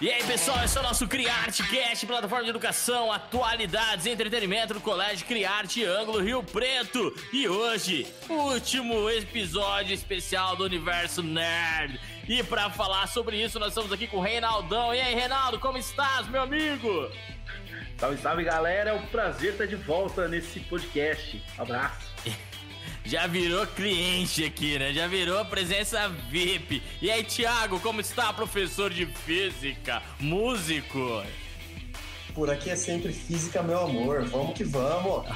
E aí, pessoal, esse é o nosso Criarte Cast, plataforma de educação, atualidades, entretenimento do Colégio Criarte Ângulo Rio Preto. E hoje, último episódio especial do Universo Nerd. E para falar sobre isso, nós estamos aqui com o Reinaldão. E aí, Reinaldo, como estás, meu amigo? Salve, salve, galera. É um prazer estar de volta nesse podcast. Abraço. já virou cliente aqui, né? Já virou presença VIP. E aí, Thiago, como está, professor de física, músico? Por aqui é sempre física, meu amor. Vamos que vamos.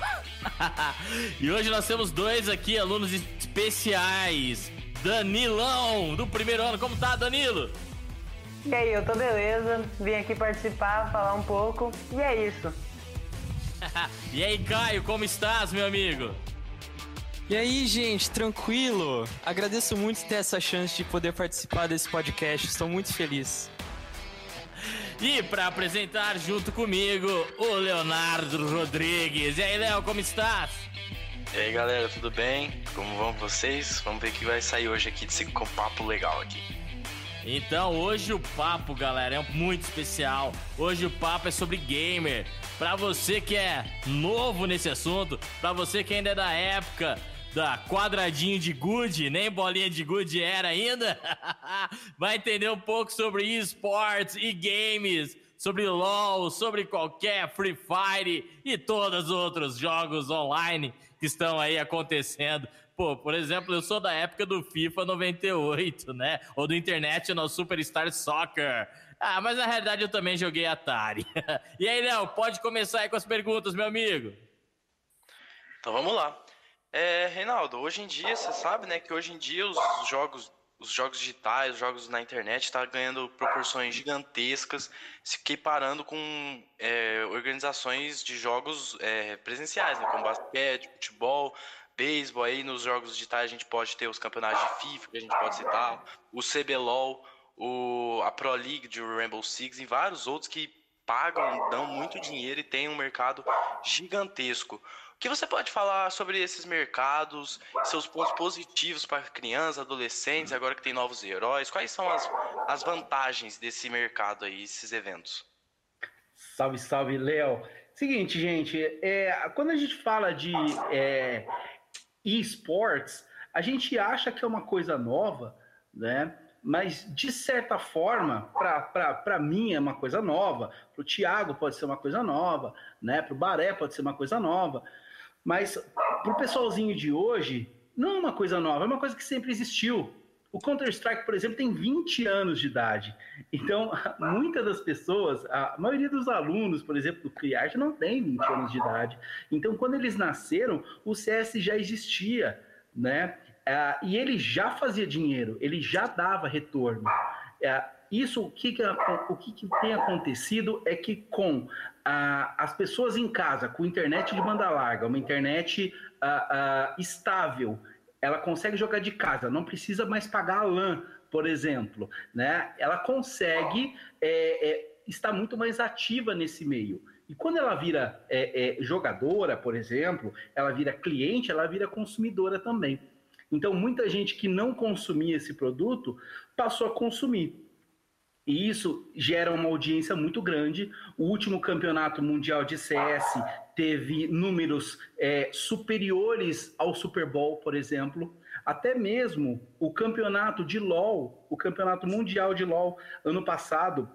e hoje nós temos dois aqui, alunos especiais. Danilão, do primeiro ano. Como tá, Danilo? E aí, eu tô beleza. Vim aqui participar, falar um pouco. E é isso. e aí, Caio, como estás, meu amigo? E aí, gente, tranquilo? Agradeço muito ter essa chance de poder participar desse podcast. Estou muito feliz. E para apresentar junto comigo o Leonardo Rodrigues. E aí, Léo, como estás? E aí, galera, tudo bem? Como vão vocês? Vamos ver o que vai sair hoje aqui desse papo legal aqui. Então, hoje o papo, galera, é muito especial. Hoje o papo é sobre gamer. Para você que é novo nesse assunto, para você que ainda é da época da quadradinho de good, nem bolinha de good era ainda, vai entender um pouco sobre esportes e games, sobre LoL, sobre qualquer Free Fire e todos os outros jogos online que estão aí acontecendo. Pô, por exemplo, eu sou da época do FIFA 98, né? Ou do International Superstar Soccer. Ah, mas na realidade eu também joguei Atari. e aí, Léo, pode começar aí com as perguntas, meu amigo. Então vamos lá. É, Reinaldo, hoje em dia, você sabe, né, que hoje em dia os jogos, os jogos digitais, os jogos na internet estão tá ganhando proporções gigantescas, se equiparando com é, organizações de jogos é, presenciais, né, como basquete, futebol, beisebol. Aí nos jogos digitais a gente pode ter os campeonatos de FIFA, que a gente pode citar, o CBLOL, o, a Pro League de Rainbow Six e vários outros que pagam, dão muito dinheiro e tem um mercado gigantesco que você pode falar sobre esses mercados, seus pontos positivos para crianças, adolescentes, agora que tem novos heróis? Quais são as, as vantagens desse mercado aí, esses eventos? Salve, salve, Léo. Seguinte, gente, é, quando a gente fala de é, esports, a gente acha que é uma coisa nova, né? mas de certa forma, para mim é uma coisa nova, para o Thiago pode ser uma coisa nova, né? para o Baré pode ser uma coisa nova, mas para o pessoalzinho de hoje, não é uma coisa nova, é uma coisa que sempre existiu. O Counter-Strike, por exemplo, tem 20 anos de idade. Então, muitas das pessoas, a maioria dos alunos, por exemplo, do Criarte, não tem 20 anos de idade. Então, quando eles nasceram, o CS já existia, né? É, e ele já fazia dinheiro, ele já dava retorno. É, isso, o que, que, o que, que tem acontecido é que com as pessoas em casa, com internet de banda larga, uma internet estável, ela consegue jogar de casa, não precisa mais pagar a LAN, por exemplo, né? Ela consegue é, é, estar muito mais ativa nesse meio. E quando ela vira é, é, jogadora, por exemplo, ela vira cliente, ela vira consumidora também. Então, muita gente que não consumia esse produto passou a consumir. E isso gera uma audiência muito grande. O último campeonato mundial de CS teve números é, superiores ao Super Bowl, por exemplo. Até mesmo o campeonato de LoL, o campeonato mundial de LoL, ano passado,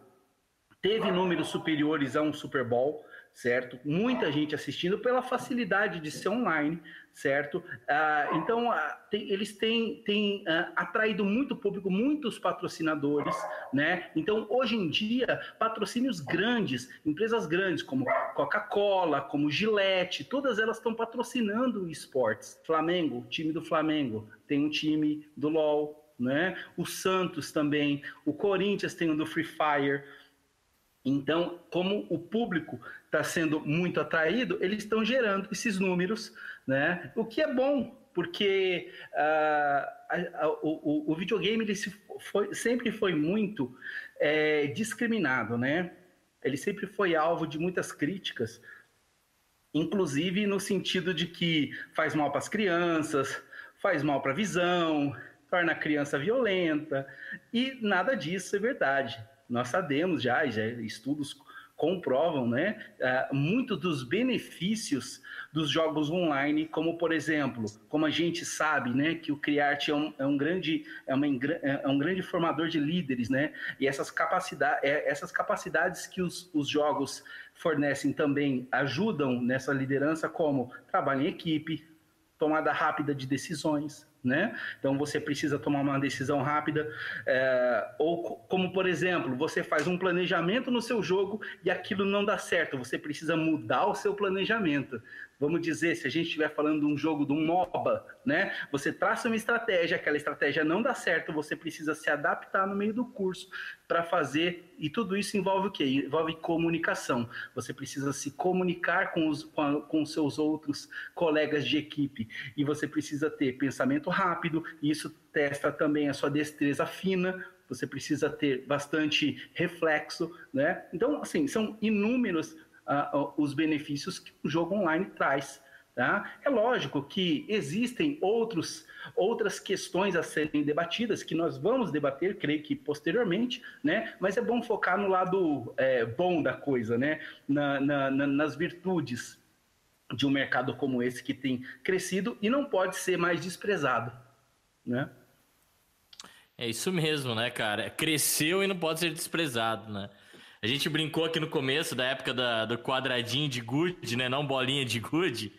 teve números superiores a um Super Bowl certo? Muita gente assistindo pela facilidade de ser online, certo? Ah, então, ah, tem, eles têm, têm ah, atraído muito público, muitos patrocinadores, né? Então, hoje em dia, patrocínios grandes, empresas grandes como Coca-Cola, como Gillette, todas elas estão patrocinando esportes. Flamengo, time do Flamengo, tem um time do LoL, né? O Santos também, o Corinthians tem um do Free Fire, então, como o público está sendo muito atraído, eles estão gerando esses números, né? O que é bom, porque uh, o, o, videogame ele foi, sempre foi muito é, discriminado, né? Ele sempre foi alvo de muitas críticas, inclusive no sentido de que faz mal para as crianças, faz mal para a visão, torna a criança violenta, e nada disso é verdade Nós sabemos já, já estudos comprovam, né, uh, dos benefícios dos jogos online, como por exemplo, como a gente sabe, né, que o Criarte é um, é um grande é, uma, é um grande formador de líderes, né, e essas capacidades é, essas capacidades que os, os jogos fornecem também ajudam nessa liderança, como trabalho em equipe, tomada rápida de decisões, né? Então você precisa tomar uma decisão rápida, é, ou como por exemplo, você faz um planejamento no seu jogo e aquilo não dá certo, você precisa mudar o seu planejamento vamos dizer, se a gente estiver falando de um jogo de um MOBA, né? Você traça uma estratégia, aquela estratégia não dá certo, você precisa se adaptar no meio do curso para fazer, e tudo isso envolve o quê? Envolve comunicação. Você precisa se comunicar com os com, com seus outros colegas de equipe, e você precisa ter pensamento rápido, e isso testa também a sua destreza fina, você precisa ter bastante reflexo, né? Então, assim, são inúmeros uh, os benefícios que o jogo online traz. Tá? É lógico que existem outros, outras questões a serem debatidas, que nós vamos debater, creio que posteriormente, né? mas é bom focar no lado é, bom da coisa, né? Na, na, na, nas virtudes de um mercado como esse que tem crescido e não pode ser mais desprezado. Né? É isso mesmo, né, cara? Cresceu e não pode ser desprezado, né? A gente brincou aqui no começo da época da, do quadradinho de good, né? Não bolinha de good.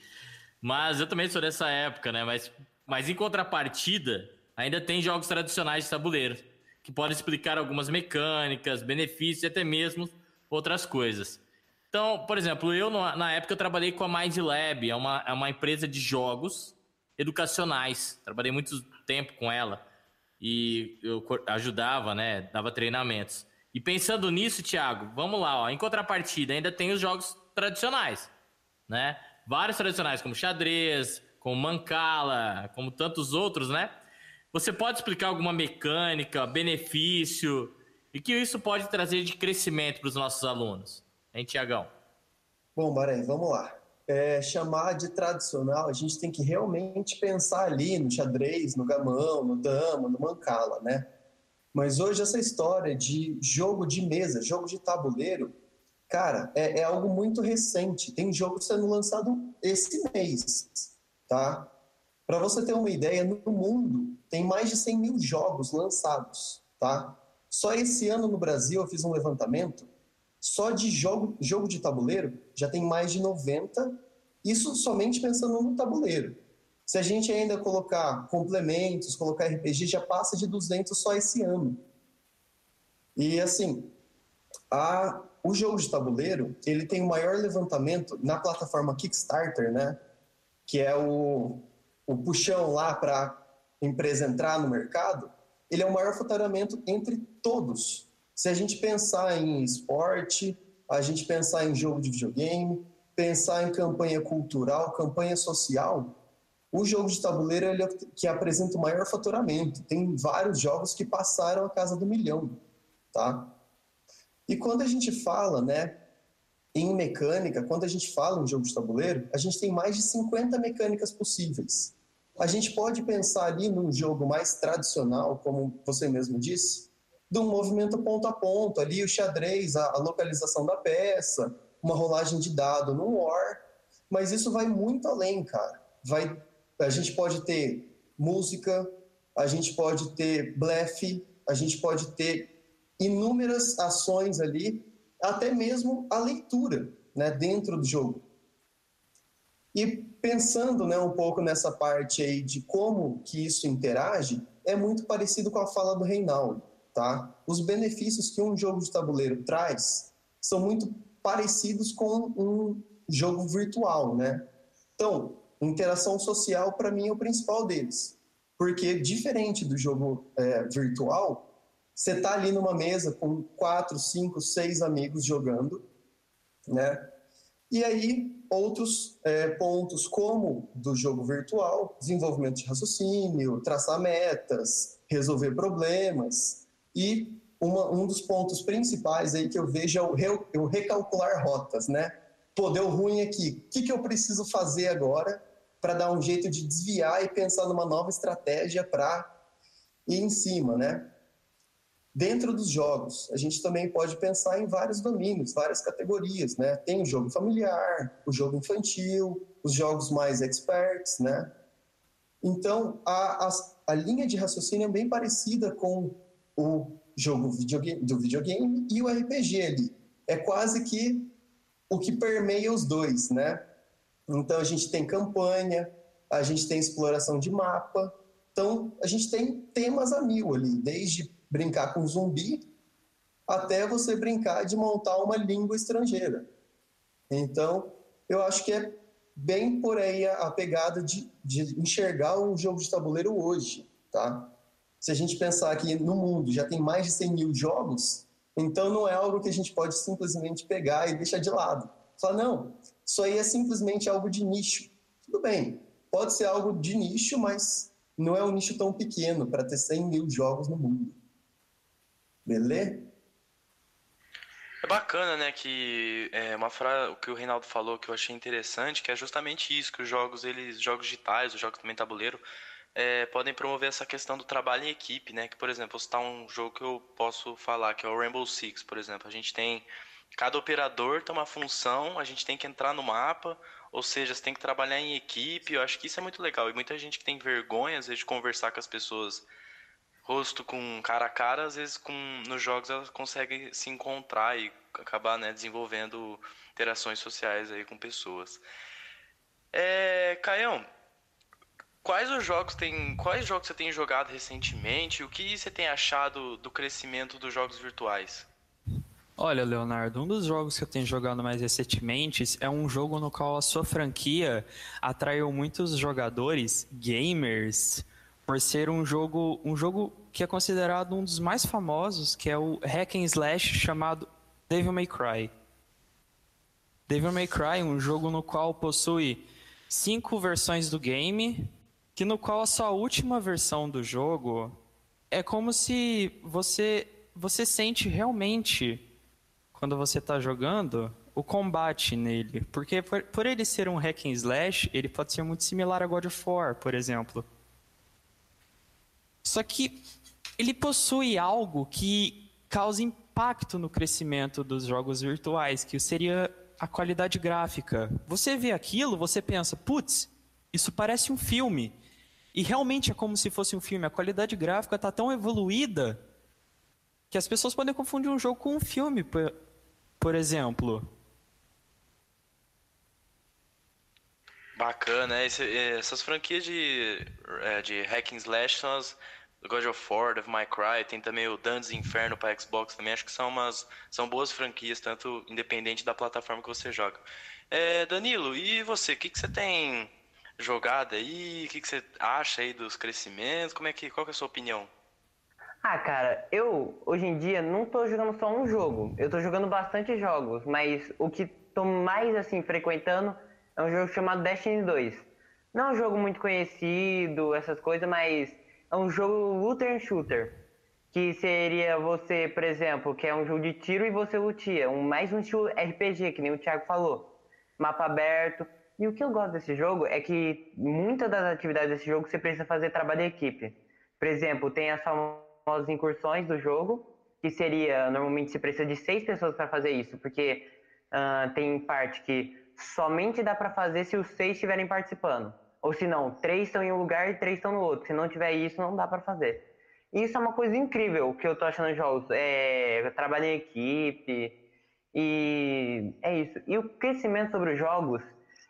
Mas eu também sou dessa época, né? Mas, mas em contrapartida, ainda tem jogos tradicionais de tabuleiro que podem explicar algumas mecânicas, benefícios e até mesmo outras coisas. Então, por exemplo, eu na época eu trabalhei com a Mind Lab, é uma, é uma empresa de jogos educacionais. Trabalhei muito tempo com ela e eu ajudava, né? Dava treinamentos. E pensando nisso, Thiago, vamos lá, ó. Em contrapartida, ainda tem os jogos tradicionais, né? Vários tradicionais, como xadrez, como mancala, como tantos outros, né? Você pode explicar alguma mecânica, benefício e que isso pode trazer de crescimento para os nossos alunos, hein, Tiagão? Bom, Barém, vamos lá. É, chamar de tradicional, a gente tem que realmente pensar ali no xadrez, no gamão, no dama, no mancala, né? Mas hoje essa história de jogo de mesa, jogo de tabuleiro, cara, é, é algo muito recente. Tem jogo sendo lançado esse mês, tá? Para você ter uma ideia, no mundo tem mais de 100 mil jogos lançados, tá? Só esse ano no Brasil eu fiz um levantamento, só de jogo, jogo de tabuleiro já tem mais de 90, isso somente pensando no tabuleiro. Se a gente ainda colocar complementos, colocar RPG, já passa de 200 só esse ano. E assim, a, o jogo de tabuleiro, ele tem o maior levantamento na plataforma Kickstarter, né? Que é o, o puxão lá para empresa entrar no mercado. Ele é o maior faturamento entre todos. Se a gente pensar em esporte, a gente pensar em jogo de videogame, pensar em campanha cultural, campanha social, o jogo de tabuleiro é o que apresenta o maior faturamento. Tem vários jogos que passaram a casa do milhão, tá? E quando a gente fala, né, em mecânica, quando a gente fala em jogo de tabuleiro, a gente tem mais de 50 mecânicas possíveis. A gente pode pensar ali num jogo mais tradicional, como você mesmo disse, um movimento ponto a ponto, ali o xadrez, a, a localização da peça, uma rolagem de dado no War, mas isso vai muito além, cara. Vai a gente pode ter música, a gente pode ter blefe, a gente pode ter inúmeras ações ali, até mesmo a leitura né, dentro do jogo. E pensando né, um pouco nessa parte aí de como que isso interage, é muito parecido com a fala do Reinaldo. Tá? Os benefícios que um jogo de tabuleiro traz são muito parecidos com um jogo virtual. Né? Então, Interação social, para mim, é o principal deles. Porque, diferente do jogo é, virtual, você está ali numa mesa com quatro, cinco, seis amigos jogando, né? E aí, outros é, pontos, como do jogo virtual, desenvolvimento de raciocínio, traçar metas, resolver problemas. E uma, um dos pontos principais aí que eu vejo é o, re, o recalcular rotas, né? Pô, deu ruim aqui. O que, que eu preciso fazer agora para dar um jeito de desviar e pensar numa nova estratégia para ir em cima, né? Dentro dos jogos, a gente também pode pensar em vários domínios, várias categorias, né? Tem o jogo familiar, o jogo infantil, os jogos mais experts, né? Então, a, a, a linha de raciocínio é bem parecida com o jogo videogame, do videogame e o RPG ali. É quase que o que permeia os dois, né? Então, a gente tem campanha, a gente tem exploração de mapa, então a gente tem temas a mil ali, desde brincar com zumbi até você brincar de montar uma língua estrangeira. Então, eu acho que é bem por aí a, pegada de, de enxergar um jogo de tabuleiro hoje, tá? Se a gente pensar que no mundo já tem mais de 100 mil jogos, então não é algo que a gente pode simplesmente pegar e deixar de lado. Falar, não, isso aí é simplesmente algo de nicho. Tudo bem, pode ser algo de nicho, mas não é um nicho tão pequeno para ter 100 mil jogos no mundo. Beleza? É bacana, né, que é, uma frase, o que o Reinaldo falou que eu achei interessante, que é justamente isso, que os jogos, eles, jogos digitais, os jogos também tabuleiro, é, podem promover essa questão do trabalho em equipe, né, que, por exemplo, está um jogo que eu posso falar, que é o Rainbow Six, por exemplo, a gente tem, cada operador tem uma função, a gente tem que entrar no mapa, ou seja, você tem que trabalhar em equipe, eu acho que isso é muito legal, e muita gente que tem vergonha, às vezes, de conversar com as pessoas rosto com cara a cara, às vezes com nos jogos elas conseguem se encontrar e acabar né, desenvolvendo interações sociais aí com pessoas. É, Caião, quais os jogos tem, quais jogos você tem jogado recentemente? O que você tem achado do crescimento dos jogos virtuais? Olha, Leonardo, um dos jogos que eu tenho jogado mais recentemente é um jogo no qual a sua franquia atraiu muitos jogadores, gamers, por ser um jogo, um jogo que é considerado um dos mais famosos, que é o hack and slash chamado Devil May Cry. Devil May Cry, um jogo no qual possui cinco versões do game, que no qual a sua última versão do jogo é como se você você sente realmente quando você está jogando o combate nele, porque por, por ele ser um hack and slash, ele pode ser muito similar a God of War, por exemplo. Só que ele possui algo que causa impacto no crescimento dos jogos virtuais, que seria a qualidade gráfica. Você vê aquilo, você pensa, putz, isso parece um filme. E realmente é como se fosse um filme. A qualidade gráfica está tão evoluída que as pessoas podem confundir um jogo com um filme, por, por exemplo. Bacana, Esse, essas franquias de, é, de hack and slash são as God of War, Devil May Cry, tem também o Dantes Inferno para Xbox também, acho que são umas são boas franquias, tanto independente da plataforma que você joga. É, Danilo, e você, o que, que você tem jogado aí? O que, que você acha aí dos crescimentos? Como é que, qual que é a sua opinião? Ah, cara, eu hoje em dia não tô jogando só um jogo. Eu tô jogando bastante jogos, mas o que tô mais assim frequentando é um jogo chamado Destiny 2. Não é um jogo muito conhecido, essas coisas, mas é um jogo looter shooter. Que seria você, por exemplo, que é um jogo de tiro e você lutia. Um, mais um estilo RPG, que nem o Thiago falou. Mapa aberto. E o que eu gosto desse jogo é que muitas das atividades desse jogo você precisa fazer trabalho de equipe. Por exemplo, tem as famosas incursões do jogo, que seria, normalmente se precisa de seis pessoas para fazer isso, porque uh, tem parte que somente dá para fazer se os seis estiverem participando. Ou se não, três estão em um lugar e três estão no outro. Se não tiver isso, não dá para fazer. E isso é uma coisa incrível que eu tô achando nos jogos. É, trabalho em equipe. E é isso. E o crescimento sobre os jogos,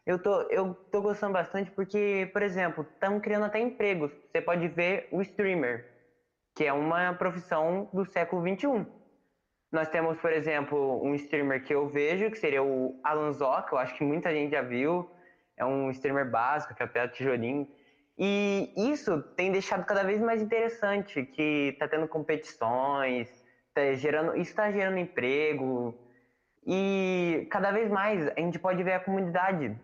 eu tô, eu tô gostando bastante porque, por exemplo, estão criando até empregos. Você pode ver o streamer, que é uma profissão do século XXI. Nós temos, por exemplo, um streamer que eu vejo, que seria o Alan Zoc, eu acho que muita gente já viu é um streamer básico, que é tijolinho. E isso tem deixado cada vez mais interessante, que está tendo competições, tá gerando, isso está gerando emprego. E cada vez mais a gente pode ver a comunidade.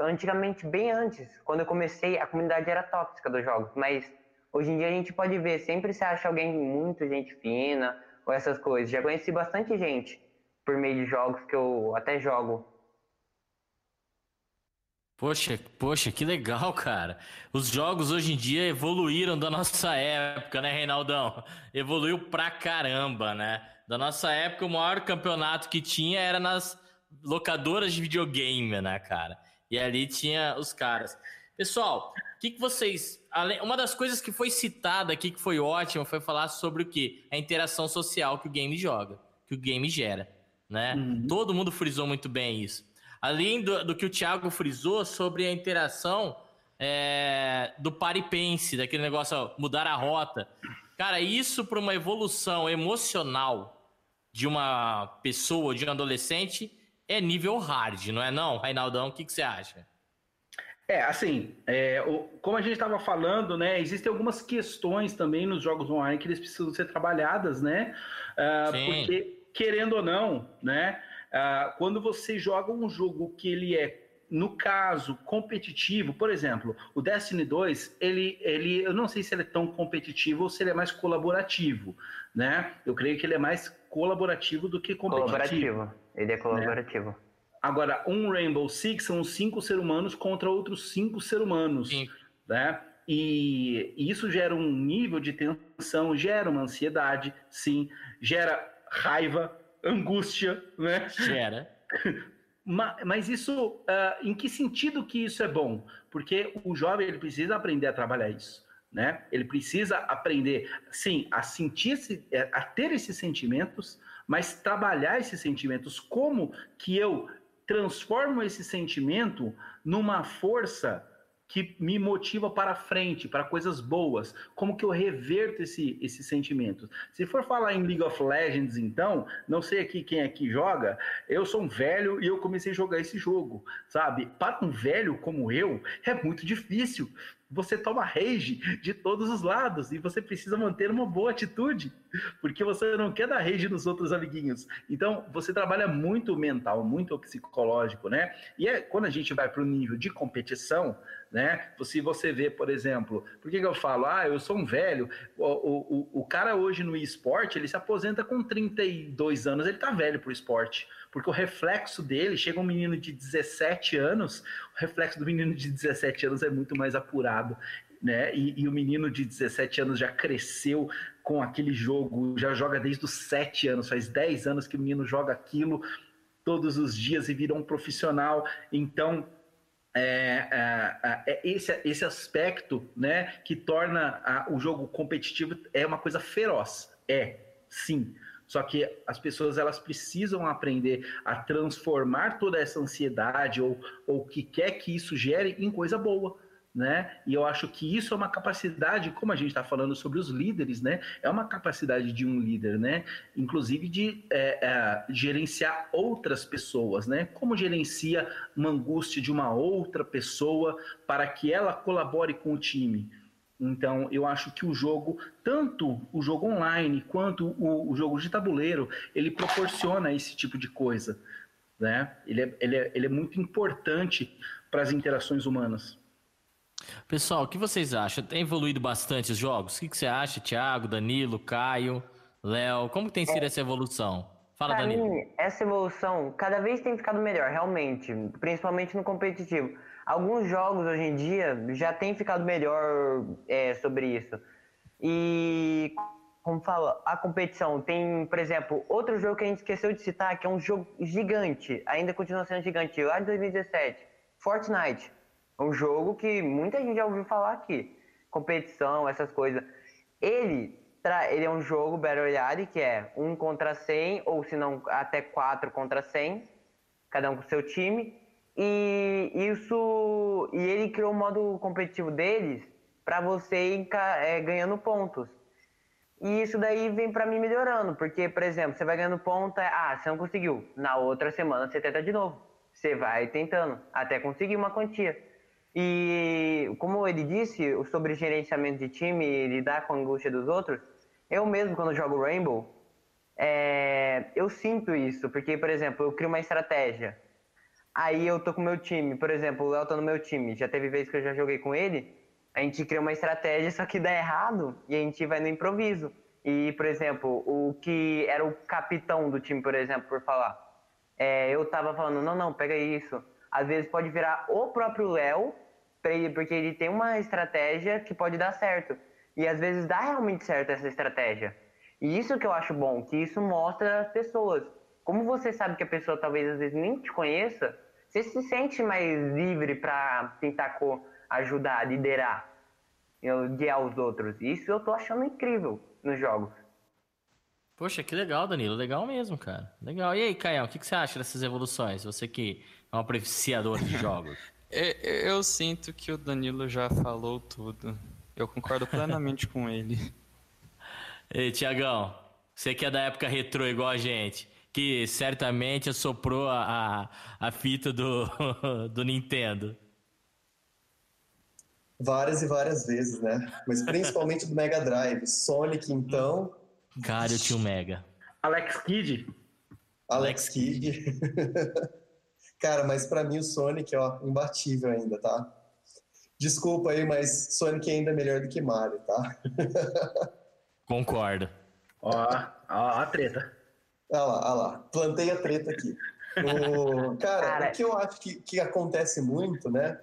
Antigamente, bem antes, quando eu comecei, a comunidade era tóxica dos jogos, mas hoje em dia a gente pode ver, sempre se acha alguém muito gente fina ou essas coisas. Já conheci bastante gente por meio de jogos que eu até jogo Poxa, poxa, que legal, cara. Os jogos hoje em dia evoluíram da nossa época, né, Reinaldão? Evoluiu pra caramba, né? Da nossa época, o maior campeonato que tinha era nas locadoras de videogame, né, cara? E ali tinha os caras. Pessoal, o que, que vocês. Uma das coisas que foi citada aqui, que foi ótimo, foi falar sobre o quê? A interação social que o game joga, que o game gera. Né? Uhum. Todo mundo frisou muito bem isso. Além do, do que o Thiago frisou sobre a interação é, do paripense, daquele negócio, ó, mudar a rota. Cara, isso para uma evolução emocional de uma pessoa, de um adolescente, é nível hard, não é não, Reinaldão? O que, que você acha? É, assim, é, o, como a gente estava falando, né, existem algumas questões também nos jogos online que eles precisam ser trabalhadas, né? Uh, porque, querendo ou não, né, uh, quando você joga um jogo que ele é no caso competitivo, por exemplo, o Destiny 2, ele, ele, eu não sei se ele é tão competitivo ou se ele é mais colaborativo, né? Eu creio que ele é mais colaborativo do que competitivo. Colaborativo, ele é né? colaborativo. Né? Agora, um Rainbow Six são cinco seres humanos contra outros cinco seres humanos, Sim. né? E, isso gera um nível de tensão, gera uma ansiedade, sim, gera raiva, angústia, né? Gera. Mas isso, uh, em que sentido que isso é bom? Porque o jovem ele precisa aprender a trabalhar isso, né? Ele precisa aprender, sim, a sentir, é, a ter esses sentimentos, mas trabalhar esses sentimentos. Como que eu transformo esse sentimento numa força que me motiva para frente, para coisas boas. Como que eu reverto esse, esses sentimentos? Se for falar em League of Legends, então, não sei aqui quem aqui joga, eu sou um velho e eu comecei a jogar esse jogo, sabe? Para um velho como eu, é muito difícil, você toma rage de todos os lados e você precisa manter uma boa atitude, porque você não quer dar rage nos outros amiguinhos. Então, você trabalha muito mental, muito psicológico, né? E é quando a gente vai para o nível de competição, né? Se você vê, por exemplo, por que, que eu falo, ah, eu sou um velho, o, o, o cara hoje no esporte, ele se aposenta com 32 anos, ele tá velho pro esporte, porque o reflexo dele, chega um menino de 17 anos, o reflexo do menino de 17 anos é muito mais apurado, né? E, e o menino de 17 anos já cresceu com aquele jogo, já joga desde os 7 anos, faz 10 anos que o menino joga aquilo todos os dias e virou um profissional, então é, é, é, esse, esse aspecto né, que torna a, o jogo competitivo é uma coisa feroz. É, sim. Só que as pessoas elas precisam aprender a transformar toda essa ansiedade ou o que quer que isso gere em coisa boa né? E eu acho que isso é uma capacidade, como a gente está falando sobre os líderes, né? É uma capacidade de um líder, né? Inclusive de é, é, gerenciar outras pessoas, né? Como gerencia uma angústia de uma outra pessoa para que ela colabore com o time. Então, eu acho que o jogo, tanto o jogo online quanto o, o jogo de tabuleiro, ele proporciona esse tipo de coisa. Né? Ele, é, ele, é, ele é muito importante para as interações humanas. Pessoal, o que vocês acham? Tem evoluído bastante os jogos? O que, você acha, Thiago, Danilo, Caio, Léo? Como tem sido é. essa evolução? Fala, pra Danilo. Mim, essa evolução cada vez tem ficado melhor, realmente, principalmente no competitivo. Alguns jogos hoje em dia já tem ficado melhor é, sobre isso. E como fala, a competição tem, por exemplo, outro jogo que a gente esqueceu de citar, que é um jogo gigante, ainda continua sendo gigante, lá de 2017, Fortnite. É um jogo que muita gente já ouviu falar aqui. Competição, essas coisas. Ele, ele é um jogo Battle Royale que é 1 contra 100, ou se não, até 4 contra 100, cada um com seu time. E isso. E ele criou o modo competitivo deles para você ir é, ganhando pontos. E isso daí vem para mim melhorando, porque, por exemplo, você vai ganhando ponto, é, ah, você não conseguiu. Na outra semana você tenta de novo. Você vai tentando, até conseguir uma quantia. E como ele disse sobre gerenciamento de time e lidar com a angústia dos outros, eu mesmo quando jogo Rainbow, é, eu sinto isso, porque, por exemplo, eu crio uma estratégia. Aí eu tô com meu time, por exemplo, o Léo tá no meu time, já teve vezes que eu já joguei com ele, a gente cria uma estratégia, só que dá errado e a gente vai no improviso. E, por exemplo, o que era o capitão do time, por exemplo, por falar, é, eu tava falando, não, não, pega isso, às vezes pode virar o próprio Léo, porque ele tem uma estratégia que pode dar certo. E às vezes dá realmente certo essa estratégia. E isso que eu acho bom, que isso mostra as pessoas. Como você sabe que a pessoa talvez às vezes nem te conheça, você se sente mais livre para tentar ajudar, liderar, guiar os outros. Isso eu tô achando incrível nos jogos. Poxa, que legal, Danilo. Legal mesmo, cara. Legal. E aí, Caião, o que, que você acha dessas evoluções? Você que é um apreciador de jogos. É, eu sinto que o Danilo já falou tudo. Eu concordo plenamente com ele. Ei, Tiagão, você que é da época retrô igual a gente, que certamente assoprou a, a, a fita do, do Nintendo. Várias e várias vezes, né? Mas principalmente do Mega Drive. Sonic, então, Cara, eu tinha um Mega. Alex Kidd. Alex Kidd. Cara, mas para mim o Sonic, ó, imbatível ainda, tá? Desculpa aí, mas Sonic ainda é melhor do que Mario, tá? Concordo. Ó, ó a treta. Olha lá, olha lá. Plantei a treta aqui. O, cara, cara, o que eu acho que, que acontece muito, né?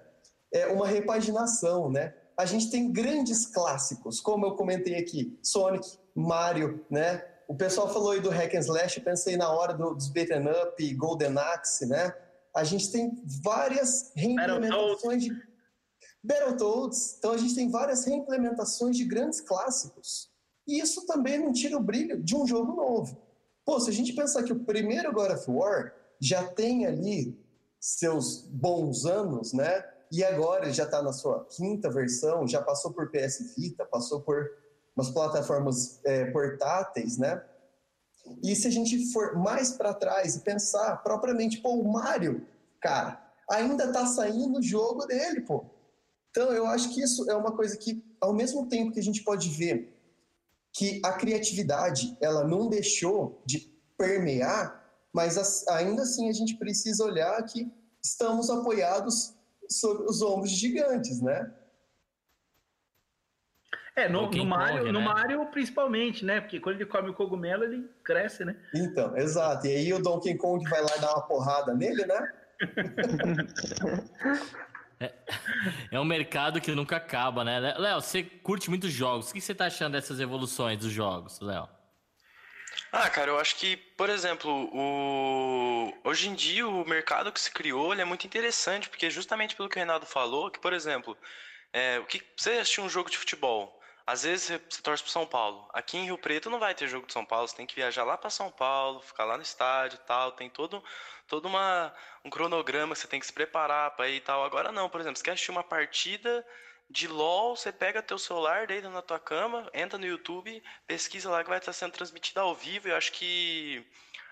É uma repaginação, né? A gente tem grandes clássicos, como eu comentei aqui, Sonic, Mario, né? O pessoal falou aí do Hack and Slash, eu pensei na hora do, dos Beaten Up, Golden Axe, né? A gente tem várias reimplementações de Battletoads, então a gente tem várias reimplementações de grandes clássicos. E isso também não tira o brilho de um jogo novo. Pô, se a gente pensar que o primeiro God of War já tem ali seus bons anos, né? E agora já está na sua quinta versão, já passou por PS Vita, passou por umas plataformas é, portáteis, né? E se a gente for mais para trás e pensar propriamente, pô, o Mario, cara, ainda tá saindo o jogo dele, pô. Então eu acho que isso é uma coisa que, ao mesmo tempo que a gente pode ver que a criatividade ela não deixou de permear, mas ainda assim a gente precisa olhar que estamos apoiados sobre os ombros gigantes, né? É, no, no Mario, corre, no né? Mario principalmente, né? Porque quando ele come o cogumelo, ele cresce, né? Então, exato. E aí o Donkey Kong vai lá dar uma porrada nele, né? é, é um mercado que nunca acaba, né? Léo, você curte muitos jogos. O que você tá achando dessas evoluções dos jogos, Léo? Ah, cara, eu acho que, por exemplo, o... hoje em dia o mercado que se criou é muito interessante, porque justamente pelo que o Renato falou, que, por exemplo, é, o que você assistiu um jogo de futebol, às vezes você torce pro São Paulo. Aqui em Rio Preto não vai ter jogo de São Paulo, você tem que viajar lá para São Paulo, ficar lá no estádio tal. Tem todo, todo uma, um cronograma que você tem que se preparar para ir e tal. Agora não, por exemplo, você quer assistir uma partida de LOL, você pega teu celular, deita na tua cama, entra no YouTube, pesquisa lá que vai estar sendo transmitida ao vivo. Eu acho que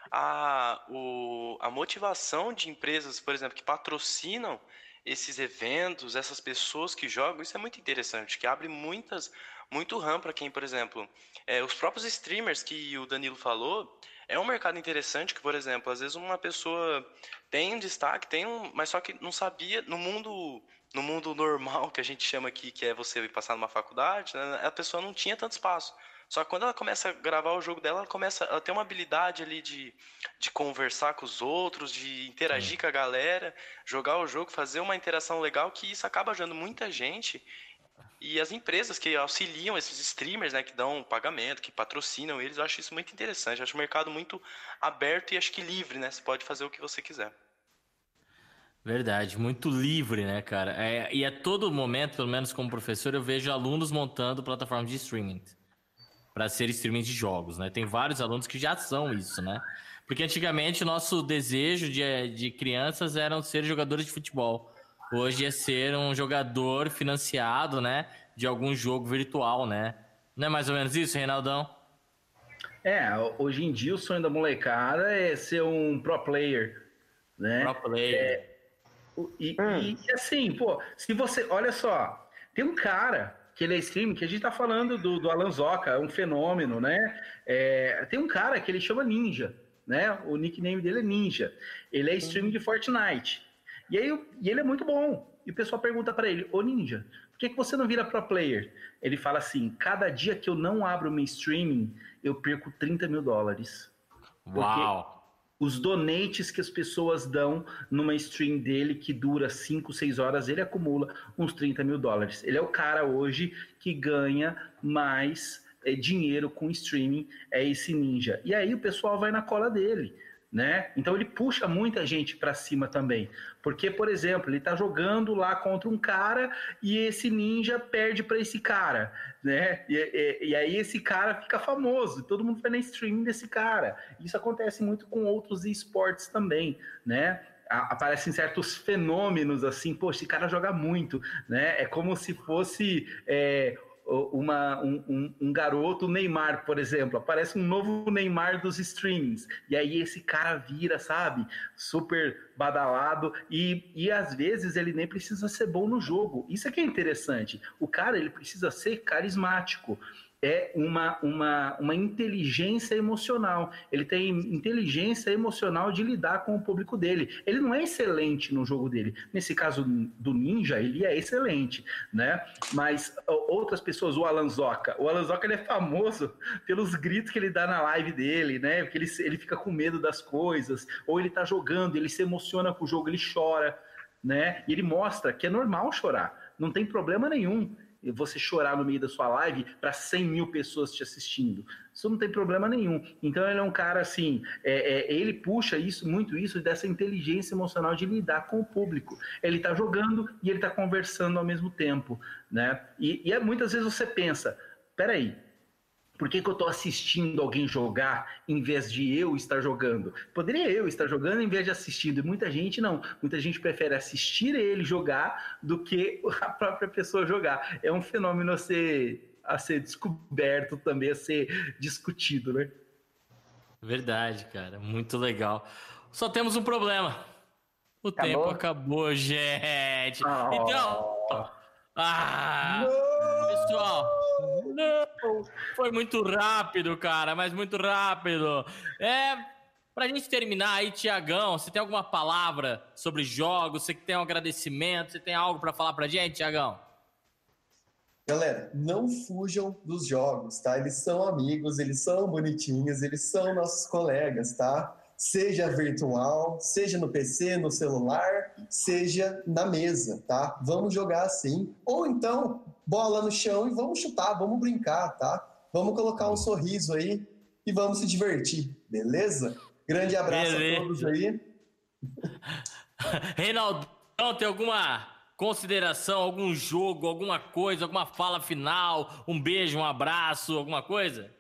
a, o, a motivação de empresas, por exemplo, que patrocinam esses eventos, essas pessoas que jogam, isso é muito interessante, que abre muitas muito RAM para quem, por exemplo, é, os próprios streamers que o Danilo falou, é um mercado interessante que, por exemplo, às vezes uma pessoa tem um destaque, tem um, mas só que não sabia no mundo no mundo normal que a gente chama aqui, que é você passar numa faculdade, né, a pessoa não tinha tanto espaço. Só que quando ela começa a gravar o jogo dela, ela começa a ter uma habilidade ali de, de conversar com os outros, de interagir com a galera, jogar o jogo, fazer uma interação legal, que isso acaba ajudando muita gente e as empresas que auxiliam esses streamers, né, que dão pagamento, que patrocinam eles, eu acho isso muito interessante. Eu acho o mercado muito aberto e acho que livre, né? Você pode fazer o que você quiser. Verdade, muito livre, né, cara? É, e a todo momento, pelo menos como professor, eu vejo alunos montando plataformas de streaming para ser streaming de jogos, né? Tem vários alunos que já são isso, né? Porque antigamente o nosso desejo de, de crianças era ser jogadores de futebol hoje é ser um jogador financiado, né? De algum jogo virtual, né? Não é mais ou menos isso, Reinaldão? É, hoje em dia o sonho da molecada é ser um pro player, né? Pro player. É, e, hum. e, assim, pô, se você. Olha só, tem um cara que ele é streaming, que a gente tá falando do, do Alan Zoca, é um fenômeno, né? É, tem um cara que ele chama Ninja, né? O nickname dele é Ninja. Ele é streaming de Fortnite. E aí e ele é muito bom. E o pessoal pergunta para ele, ô Ninja, por que, que você não vira pro player? Ele fala assim, cada dia que eu não abro meu streaming, eu perco 30 mil dólares. Uau! os donates que as pessoas dão numa stream dele que dura 5, 6 horas, ele acumula uns 30 mil dólares. Ele é o cara hoje que ganha mais é, dinheiro com streaming, é esse ninja. E aí o pessoal vai na cola dele né? Então ele puxa muita gente para cima também, porque por exemplo ele está jogando lá contra um cara e esse ninja perde para esse cara, né? E, e, e, aí esse cara fica famoso, todo mundo vai na streaming desse cara. Isso acontece muito com outros esportes também, né? aparecem certos fenômenos assim, pô, esse cara joga muito, né? É como se fosse é, uma, um, um, um, garoto Neymar, por exemplo, aparece um novo Neymar dos streamings, e aí esse cara vira, sabe, super badalado, e, e às vezes ele nem precisa ser bom no jogo. Isso é que é interessante. O cara, ele precisa ser carismático é uma, uma, uma inteligência emocional. Ele tem inteligência emocional de lidar com o público dele. Ele não é excelente no jogo dele. Nesse caso do Ninja, ele é excelente, né? Mas outras pessoas, o Alan Zoca, o Alan ele é famoso pelos gritos que ele dá na live dele, né? Porque ele, ele fica com medo das coisas, ou ele tá jogando, ele se emociona com o jogo, ele chora, né? E ele mostra que é normal chorar, não tem problema nenhum você chorar no meio da sua live para 100 mil pessoas te assistindo. Isso não tem problema nenhum. Então ele é um cara assim, é, é, ele puxa isso muito isso dessa inteligência emocional de lidar com o público. Ele está jogando e ele está conversando ao mesmo tempo, né? E, e é, muitas vezes você pensa, peraí, por que, que eu estou assistindo alguém jogar em vez de eu estar jogando? Poderia eu estar jogando em vez de assistindo, e muita gente não. Muita gente prefere assistir ele jogar do que a própria pessoa jogar. É um fenômeno a ser, a ser descoberto também, a ser discutido, né? Verdade, cara. Muito legal. Só temos um problema. O acabou? tempo acabou, gente. Oh. Então. Ah! Não. Pessoal. Não! Foi muito rápido, cara, mas muito rápido. É, pra gente terminar aí, Tiagão, você tem alguma palavra sobre jogos? Você que tem um agradecimento? Você tem algo para falar pra gente, Tiagão? Galera, não fujam dos jogos, tá? Eles são amigos, eles são bonitinhos, eles são nossos colegas, tá? Seja virtual, seja no PC, no celular, seja na mesa, tá? Vamos jogar assim. Ou então, bola no chão e vamos chutar, vamos brincar, tá? Vamos colocar um sorriso aí e vamos se divertir, beleza? Grande abraço beleza. a todos aí. Reinaldo, tem alguma consideração, algum jogo, alguma coisa, alguma fala final, um beijo, um abraço, alguma coisa?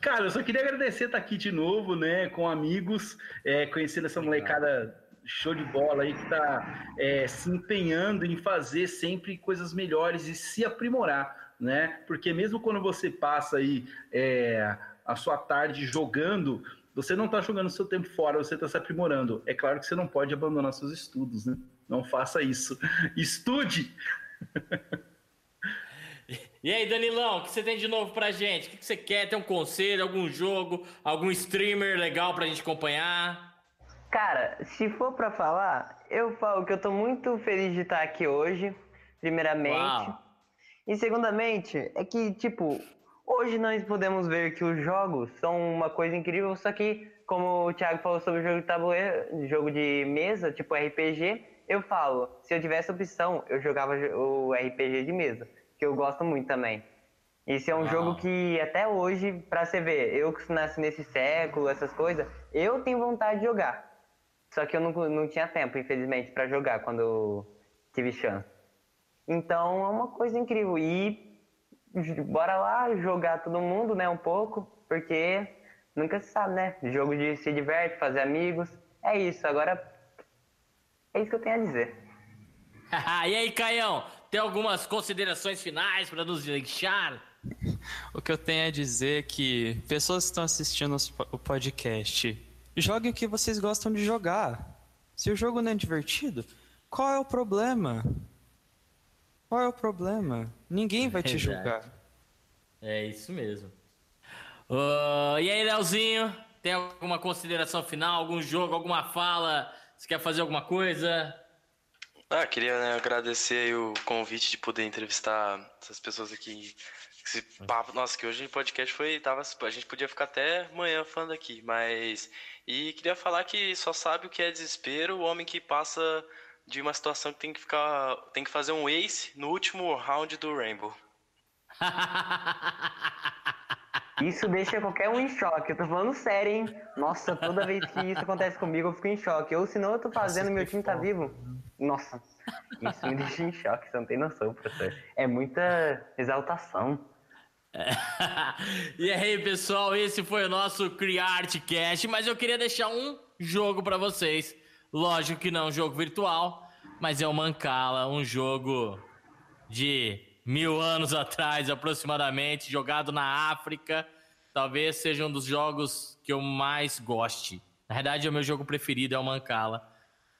Cara, eu só queria agradecer estar aqui de novo, né, com amigos, é, conhecendo essa molecada show de bola aí que está é, se empenhando em fazer sempre coisas melhores e se aprimorar, né? Porque mesmo quando você passa aí é, a sua tarde jogando, você não está jogando seu tempo fora, você está se aprimorando. É claro que você não pode abandonar seus estudos, né? Não faça isso. Estude! E aí, Danilão, o que você tem de novo pra gente? O que você quer? Tem um conselho, algum jogo, algum streamer legal pra gente acompanhar? Cara, se for pra falar, eu falo que eu tô muito feliz de estar aqui hoje, primeiramente. Uau. E segundamente, é que, tipo, hoje nós podemos ver que os jogos são uma coisa incrível, só que, como o Thiago falou sobre o jogo de tabuleiro, jogo de mesa, tipo RPG, eu falo, se eu tivesse opção, eu jogava o RPG de mesa que eu gosto muito também. Esse é um jogo que até hoje, pra você ver, eu que nasci nesse século, essas coisas, eu tenho vontade de jogar. Só que eu não, não tinha tempo, infelizmente, para jogar quando eu tive chance. Então é uma coisa incrível. E bora lá jogar todo mundo, né, um pouco, porque nunca se sabe, né? Jogo de se diverte, fazer amigos. É isso, agora é isso que eu tenho a dizer. e aí, Caião? Tem algumas considerações finais para nos deixar? O que eu tenho a dizer é que pessoas que estão assistindo o podcast, joguem o que vocês gostam de jogar. Se o jogo não é divertido, qual é o problema? Qual é o problema? Ninguém vai te julgar. É isso mesmo. Uh, e aí, Leozinho? Tem alguma consideração final? Algum jogo, alguma fala? Você quer fazer alguma coisa? Ah, queria né, agradecer o convite de poder entrevistar essas pessoas aqui que Esse papo, nossa, que hoje o podcast foi. Tava, a gente podia ficar até amanhã falando aqui, mas. E queria falar que só sabe o que é desespero o homem que passa de uma situação que tem que ficar. tem que fazer um ace no último round do Rainbow. Isso deixa qualquer um em choque. Eu tô falando sério, hein? Nossa, toda vez que isso acontece comigo, eu fico em choque. Ou senão eu tô fazendo, meu time tá vivo. Nossa, isso me deixa em choque, você não tem noção, professor. É muita exaltação. e aí, pessoal, esse foi o nosso Criarte Cast, mas eu queria deixar um jogo para vocês. Lógico que não é um jogo virtual, mas é o Mancala, um jogo de mil anos atrás, aproximadamente, jogado na África. Talvez seja um dos jogos que eu mais goste. Na verdade, é o meu jogo preferido, é o Mancala.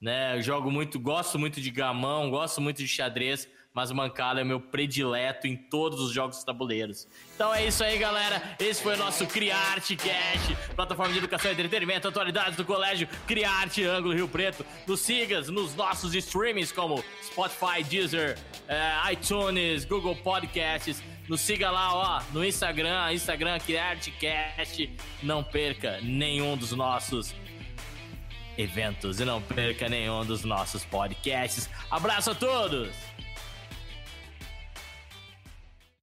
Né? Jogo muito, gosto muito de gamão, gosto muito de xadrez, mas Mancala é meu predileto em todos os jogos tabuleiros. Então é isso aí, galera. Esse foi o nosso Criarte Cash, plataforma de educação e entretenimento, atualidades do colégio Criarte Ângulo Rio Preto. Nos sigas nos nossos streamings como Spotify, Deezer, é, iTunes, Google Podcasts. Nos siga lá, ó, no Instagram, Instagram Criarte Cash. Não perca nenhum dos nossos eventos e não perca nenhum dos nossos podcasts. Abraço a todos!